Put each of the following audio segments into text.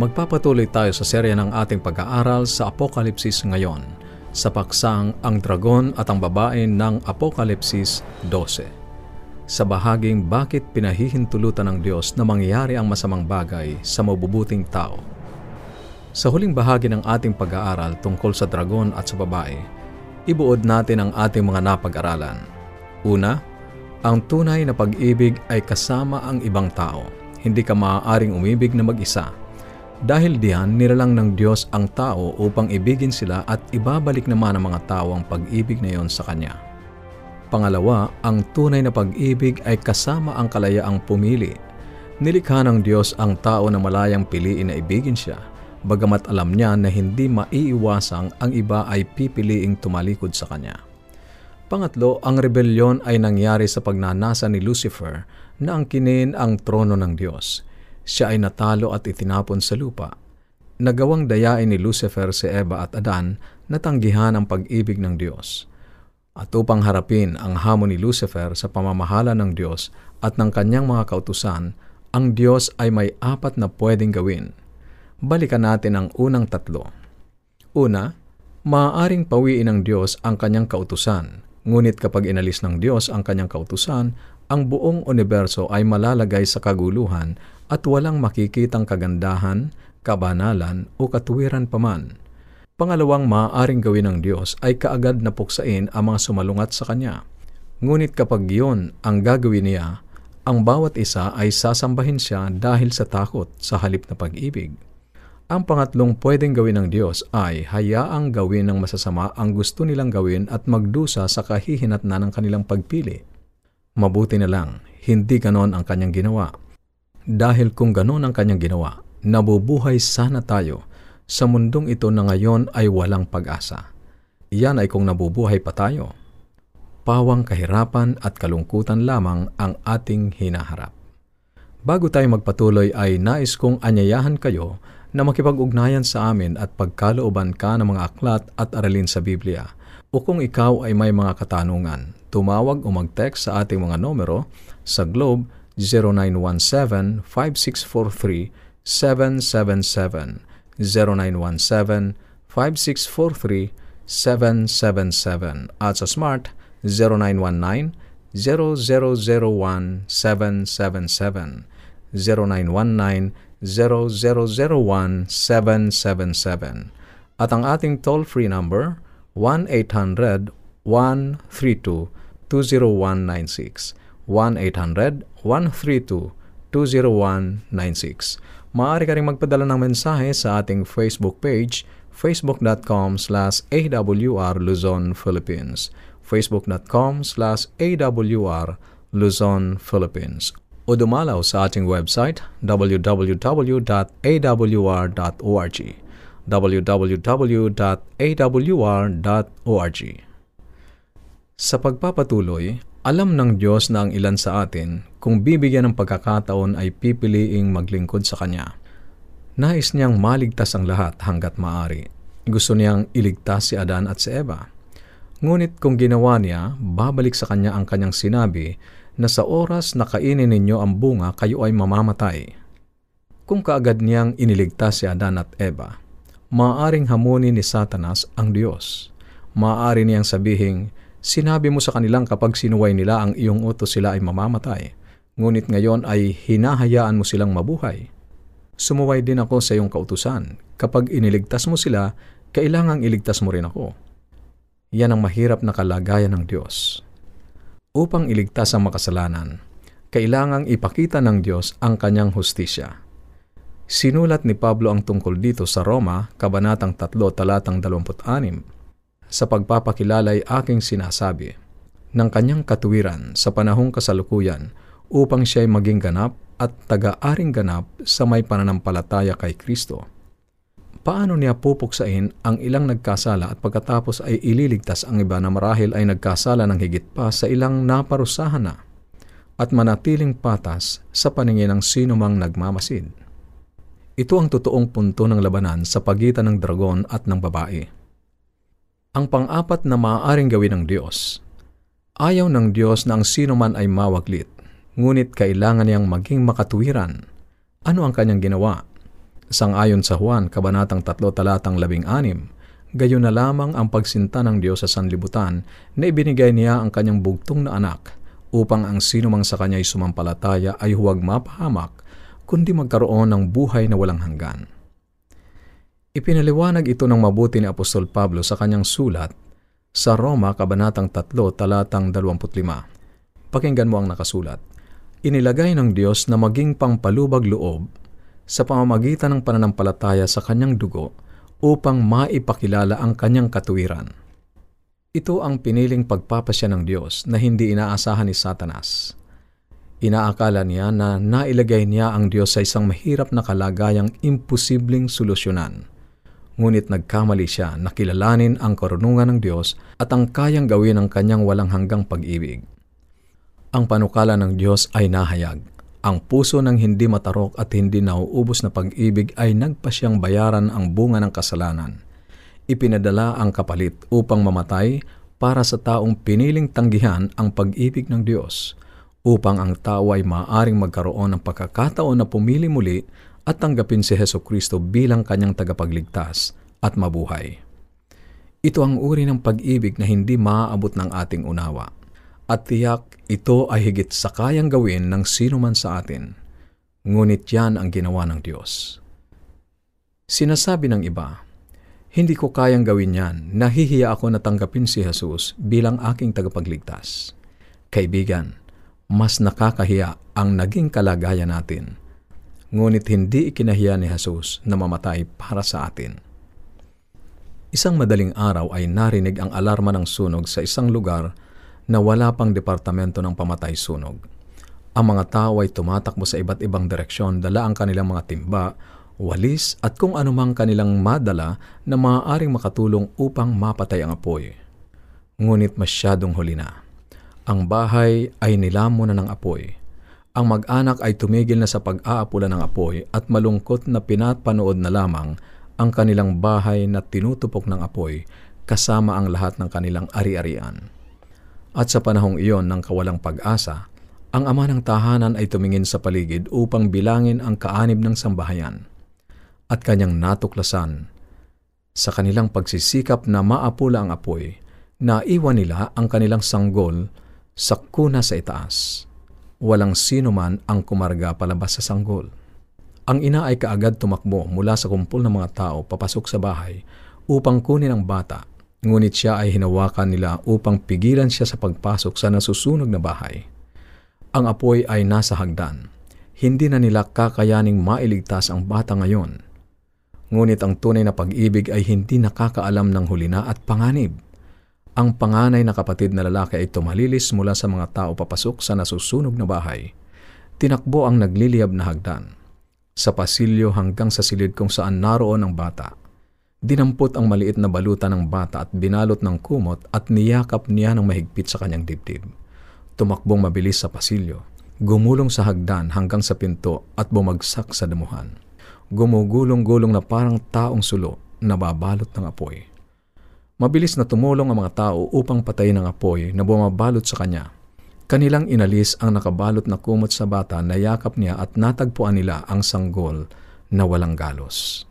Magpapatuloy tayo sa serya ng ating pag-aaral sa Apokalipsis ngayon sa paksang Ang Dragon at ang Babae ng Apokalipsis 12. Sa bahaging bakit pinahihintulutan ng Diyos na mangyari ang masamang bagay sa mabubuting tao. Sa huling bahagi ng ating pag-aaral tungkol sa dragon at sa babae, ibuod natin ang ating mga napag-aralan. Una, ang tunay na pag-ibig ay kasama ang ibang tao. Hindi ka maaaring umibig na mag-isa dahil diyan, nilalang ng Diyos ang tao upang ibigin sila at ibabalik naman ang mga tao ang pag-ibig na iyon sa Kanya. Pangalawa, ang tunay na pag-ibig ay kasama ang kalayaang pumili. Nilikha ng Diyos ang tao na malayang piliin na ibigin siya, bagamat alam niya na hindi maiiwasang ang iba ay pipiliing tumalikod sa Kanya. Pangatlo, ang rebelyon ay nangyari sa pagnanasa ni Lucifer na angkinin ang trono ng Diyos – siya ay natalo at itinapon sa lupa. Nagawang dayain ni Lucifer si Eva at Adan na tanggihan ang pag-ibig ng Diyos. At upang harapin ang hamon ni Lucifer sa pamamahala ng Diyos at ng kanyang mga kautusan, ang Diyos ay may apat na pwedeng gawin. Balikan natin ang unang tatlo. Una, maaaring pawiin ng Diyos ang kanyang kautusan, ngunit kapag inalis ng Diyos ang kanyang kautusan, ang buong universo ay malalagay sa kaguluhan at walang makikitang kagandahan, kabanalan o katuwiran paman. Pangalawang maaaring gawin ng Diyos ay kaagad na puksain ang mga sumalungat sa Kanya. Ngunit kapag iyon ang gagawin niya, ang bawat isa ay sasambahin siya dahil sa takot sa halip na pag-ibig. Ang pangatlong pwedeng gawin ng Diyos ay hayaang gawin ng masasama ang gusto nilang gawin at magdusa sa kahihinatnan ng kanilang pagpili. Mabuti na lang, hindi ganon ang kanyang ginawa. Dahil kung ganon ang kanyang ginawa, nabubuhay sana tayo sa mundong ito na ngayon ay walang pag-asa. Iyan ay kung nabubuhay pa tayo. Pawang kahirapan at kalungkutan lamang ang ating hinaharap. Bago tayo magpatuloy ay nais kong anyayahan kayo na makipag-ugnayan sa amin at pagkalooban ka ng mga aklat at aralin sa Biblia. O kung ikaw ay may mga katanungan, tumawag o mag-text sa ating mga numero sa Globe 0917-5643-777 0917-5643-777 at sa Smart 0919 0001-777 0919 0001-777 at ang ating toll-free number 1-800-132 20196 1-800-132-20196. Maaari ka rin magpadala ng mensahe sa ating Facebook page facebook.com slash awr Luzon, Philippines. Facebook.com slash awr Luzon, Philippines. O dumalaw sa ating website www.awr.org www.awr.org Sa pagpapatuloy, alam ng Diyos na ang ilan sa atin, kung bibigyan ng pagkakataon ay pipiliing maglingkod sa Kanya. Nais niyang maligtas ang lahat hanggat maaari. Gusto niyang iligtas si Adan at si Eva. Ngunit kung ginawa niya, babalik sa kanya ang kanyang sinabi na sa oras na kainin ninyo ang bunga, kayo ay mamamatay. Kung kaagad niyang iniligtas si Adan at Eva, maaaring hamunin ni Satanas ang Diyos. Maaari niyang sabihin, Sinabi mo sa kanilang kapag sinuway nila ang iyong utos sila ay mamamatay, ngunit ngayon ay hinahayaan mo silang mabuhay. Sumuway din ako sa iyong kautusan. Kapag iniligtas mo sila, kailangang iligtas mo rin ako. Yan ang mahirap na kalagayan ng Diyos. Upang iligtas ang makasalanan, kailangang ipakita ng Diyos ang kanyang hustisya. Sinulat ni Pablo ang tungkol dito sa Roma, Kabanatang 3, Talatang 26 sa pagpapakilala ay aking sinasabi ng kanyang katuwiran sa panahong kasalukuyan upang siya ay maging ganap at taga-aring ganap sa may pananampalataya kay Kristo. Paano niya pupuksain ang ilang nagkasala at pagkatapos ay ililigtas ang iba na marahil ay nagkasala ng higit pa sa ilang naparusahan na at manatiling patas sa paningin ng sino mang nagmamasid? Ito ang totoong punto ng labanan sa pagitan ng dragon at ng babae ang pang-apat na maaaring gawin ng Diyos. Ayaw ng Diyos na ang sino man ay mawaglit, ngunit kailangan niyang maging makatuwiran. Ano ang kanyang ginawa? Sangayon sa Juan, Kabanatang 3, Talatang 16, gayon na lamang ang pagsinta ng Diyos sa sanlibutan na ibinigay niya ang kanyang bugtong na anak upang ang sino mang sa kanya'y sumampalataya ay huwag mapahamak, kundi magkaroon ng buhay na walang hanggan. Ipinaliwanag ito ng mabuti ni Apostol Pablo sa kanyang sulat sa Roma, Kabanatang 3, Talatang 25. Pakinggan mo ang nakasulat. Inilagay ng Diyos na maging pangpalubag loob sa pamamagitan ng pananampalataya sa kanyang dugo upang maipakilala ang kanyang katuwiran. Ito ang piniling pagpapasya ng Diyos na hindi inaasahan ni Satanas. Inaakala niya na nailagay niya ang Diyos sa isang mahirap na kalagayang imposibleng solusyonan. Ngunit nagkamali siya na kilalanin ang karunungan ng Diyos at ang kayang gawin ng kanyang walang hanggang pag-ibig. Ang panukala ng Diyos ay nahayag ang puso ng hindi matarok at hindi nauubos na pag-ibig ay nagpasyang bayaran ang bunga ng kasalanan. Ipinadala ang kapalit upang mamatay para sa taong piniling tanggihan ang pag-ibig ng Diyos, upang ang tao ay maaring magkaroon ng pagkakataon na pumili muli at tanggapin si Heso Kristo bilang kanyang tagapagligtas at mabuhay. Ito ang uri ng pag-ibig na hindi maaabot ng ating unawa at tiyak ito ay higit sa kayang gawin ng sino man sa atin. Ngunit yan ang ginawa ng Diyos. Sinasabi ng iba, hindi ko kayang gawin yan. Nahihiya ako na tanggapin si Jesus bilang aking tagapagligtas. Kaibigan, mas nakakahiya ang naging kalagayan natin. Ngunit hindi ikinahiya ni Jesus na mamatay para sa atin. Isang madaling araw ay narinig ang alarma ng sunog sa isang lugar na wala pang departamento ng pamatay sunog. Ang mga tao ay tumatakbo sa iba't ibang direksyon, dala ang kanilang mga timba, walis at kung anumang kanilang madala na maaaring makatulong upang mapatay ang apoy. Ngunit masyadong huli na. Ang bahay ay nilamon na ng apoy. Ang mag-anak ay tumigil na sa pag-aapula ng apoy at malungkot na pinapanood na lamang ang kanilang bahay na tinutupok ng apoy kasama ang lahat ng kanilang ari-arian. At sa panahong iyon ng kawalang pag-asa, ang ama ng tahanan ay tumingin sa paligid upang bilangin ang kaanib ng sambahayan at kanyang natuklasan sa kanilang pagsisikap na maapula ang apoy, naiwan nila ang kanilang sanggol sa kuna sa itaas. Walang sino man ang kumarga palabas sa sanggol. Ang ina ay kaagad tumakbo mula sa kumpol ng mga tao papasok sa bahay upang kunin ang bata Ngunit siya ay hinawakan nila upang pigilan siya sa pagpasok sa nasusunog na bahay. Ang apoy ay nasa hagdan. Hindi na nila kakayaning mailigtas ang bata ngayon. Ngunit ang tunay na pag-ibig ay hindi nakakaalam ng hulina at panganib. Ang panganay na kapatid na lalaki ay tumalilis mula sa mga tao papasok sa nasusunog na bahay. Tinakbo ang nagliliyab na hagdan. Sa pasilyo hanggang sa silid kung saan naroon ang bata. Dinampot ang maliit na baluta ng bata at binalot ng kumot at niyakap niya ng mahigpit sa kanyang dibdib. Tumakbong mabilis sa pasilyo, gumulong sa hagdan hanggang sa pinto at bumagsak sa damuhan. Gumugulong-gulong na parang taong sulo na babalot ng apoy. Mabilis na tumulong ang mga tao upang patayin ang apoy na bumabalot sa kanya. Kanilang inalis ang nakabalot na kumot sa bata na yakap niya at natagpuan nila ang sanggol na walang galos.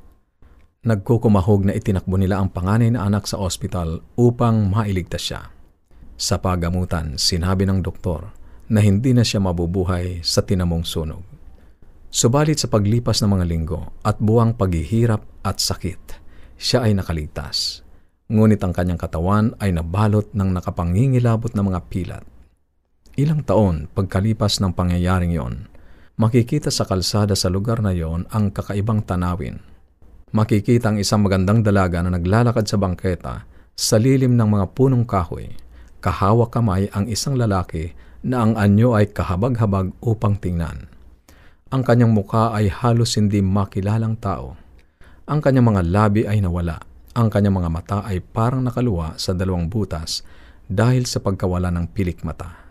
Nagkukumahog na itinakbo nila ang panganay na anak sa ospital upang mailigtas siya. Sa pagamutan, sinabi ng doktor na hindi na siya mabubuhay sa tinamong sunog. Subalit sa paglipas ng mga linggo at buwang paghihirap at sakit, siya ay nakaligtas. Ngunit ang kanyang katawan ay nabalot ng nakapangingilabot na mga pilat. Ilang taon pagkalipas ng pangyayaring yon, makikita sa kalsada sa lugar na yon ang kakaibang tanawin makikita ang isang magandang dalaga na naglalakad sa bangketa sa lilim ng mga punong kahoy. Kahawak kamay ang isang lalaki na ang anyo ay kahabag-habag upang tingnan. Ang kanyang mukha ay halos hindi makilalang tao. Ang kanyang mga labi ay nawala. Ang kanyang mga mata ay parang nakaluwa sa dalawang butas dahil sa pagkawala ng pilik mata.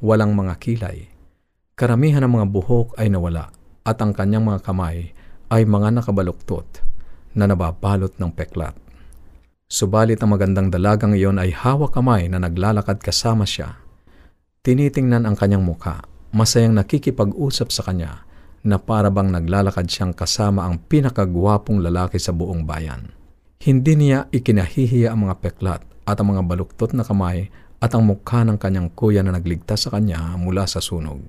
Walang mga kilay. Karamihan ng mga buhok ay nawala at ang kanyang mga kamay ay mga nakabaluktot na nababalot ng peklat. Subalit ang magandang dalagang iyon ay hawak kamay na naglalakad kasama siya. Tinitingnan ang kanyang mukha, masayang nakikipag-usap sa kanya, na parabang naglalakad siyang kasama ang pinakagwapong lalaki sa buong bayan. Hindi niya ikinahihiya ang mga peklat at ang mga baluktot na kamay at ang mukha ng kanyang kuya na nagligtas sa kanya mula sa sunog.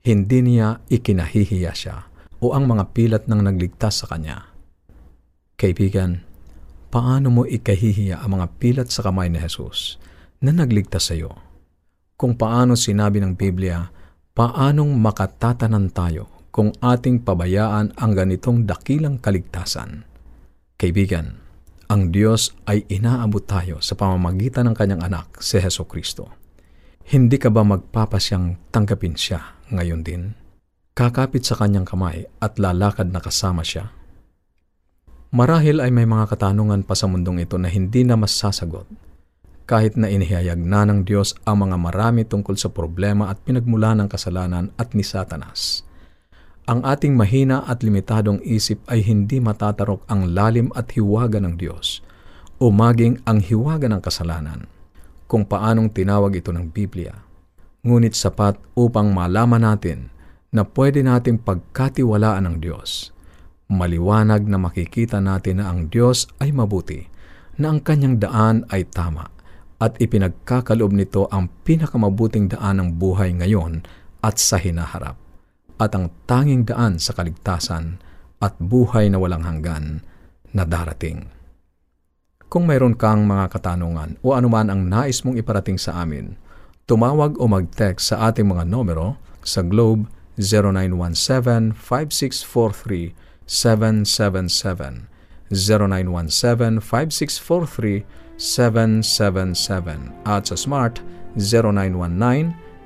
Hindi niya ikinahihiya siya o ang mga pilat ng nagligtas sa kanya. Kaibigan, paano mo ikahihiya ang mga pilat sa kamay ni Jesus na nagligtas sa iyo? Kung paano sinabi ng Biblia, paanong makatatanan tayo kung ating pabayaan ang ganitong dakilang kaligtasan? Kaibigan, ang Diyos ay inaabot tayo sa pamamagitan ng kanyang anak, si Heso Kristo. Hindi ka ba magpapasyang tanggapin siya ngayon din? Kakapit sa kanyang kamay at lalakad na kasama siya? Marahil ay may mga katanungan pa sa mundong ito na hindi na masasagot kahit na inihayag na ng Diyos ang mga marami tungkol sa problema at pinagmula ng kasalanan at ni Satanas. Ang ating mahina at limitadong isip ay hindi matatarok ang lalim at hiwaga ng Diyos o maging ang hiwaga ng kasalanan kung paanong tinawag ito ng Biblia. Ngunit sapat upang malaman natin na pwede nating pagkatiwalaan ng Diyos maliwanag na makikita natin na ang Diyos ay mabuti, na ang kanyang daan ay tama, at ipinagkakaloob nito ang pinakamabuting daan ng buhay ngayon at sa hinaharap, at ang tanging daan sa kaligtasan at buhay na walang hanggan na darating. Kung mayroon kang mga katanungan o anuman ang nais mong iparating sa amin, tumawag o mag-text sa ating mga numero sa Globe 0917 5643 777 0917-5643-777 at sa Smart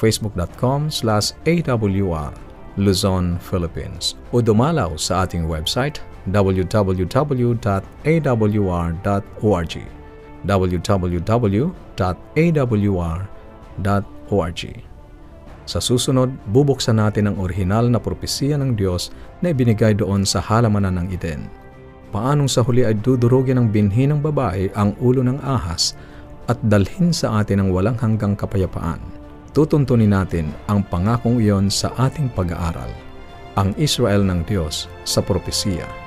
facebook.com slash awr Luzon, Philippines, o dumalaw sa ating website www.awr.org www.awr.org Sa susunod, bubuksan natin ang orihinal na propesiya ng Diyos na ibinigay doon sa halamanan ng Eden. Paanong sa huli ay dudurugin ng binhi ng babae ang ulo ng ahas at dalhin sa atin ang walang hanggang kapayapaan. Tutuntunin natin ang pangakong iyon sa ating pag-aaral, ang Israel ng Diyos sa propesiya.